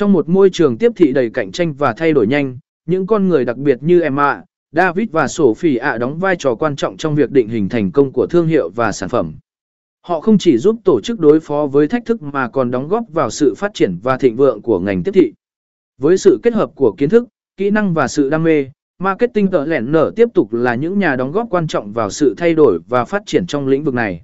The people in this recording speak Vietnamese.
Trong một môi trường tiếp thị đầy cạnh tranh và thay đổi nhanh, những con người đặc biệt như Emma, David và Sophie ạ đóng vai trò quan trọng trong việc định hình thành công của thương hiệu và sản phẩm. Họ không chỉ giúp tổ chức đối phó với thách thức mà còn đóng góp vào sự phát triển và thịnh vượng của ngành tiếp thị. Với sự kết hợp của kiến thức, kỹ năng và sự đam mê, marketing tợ lẻn nở tiếp tục là những nhà đóng góp quan trọng vào sự thay đổi và phát triển trong lĩnh vực này.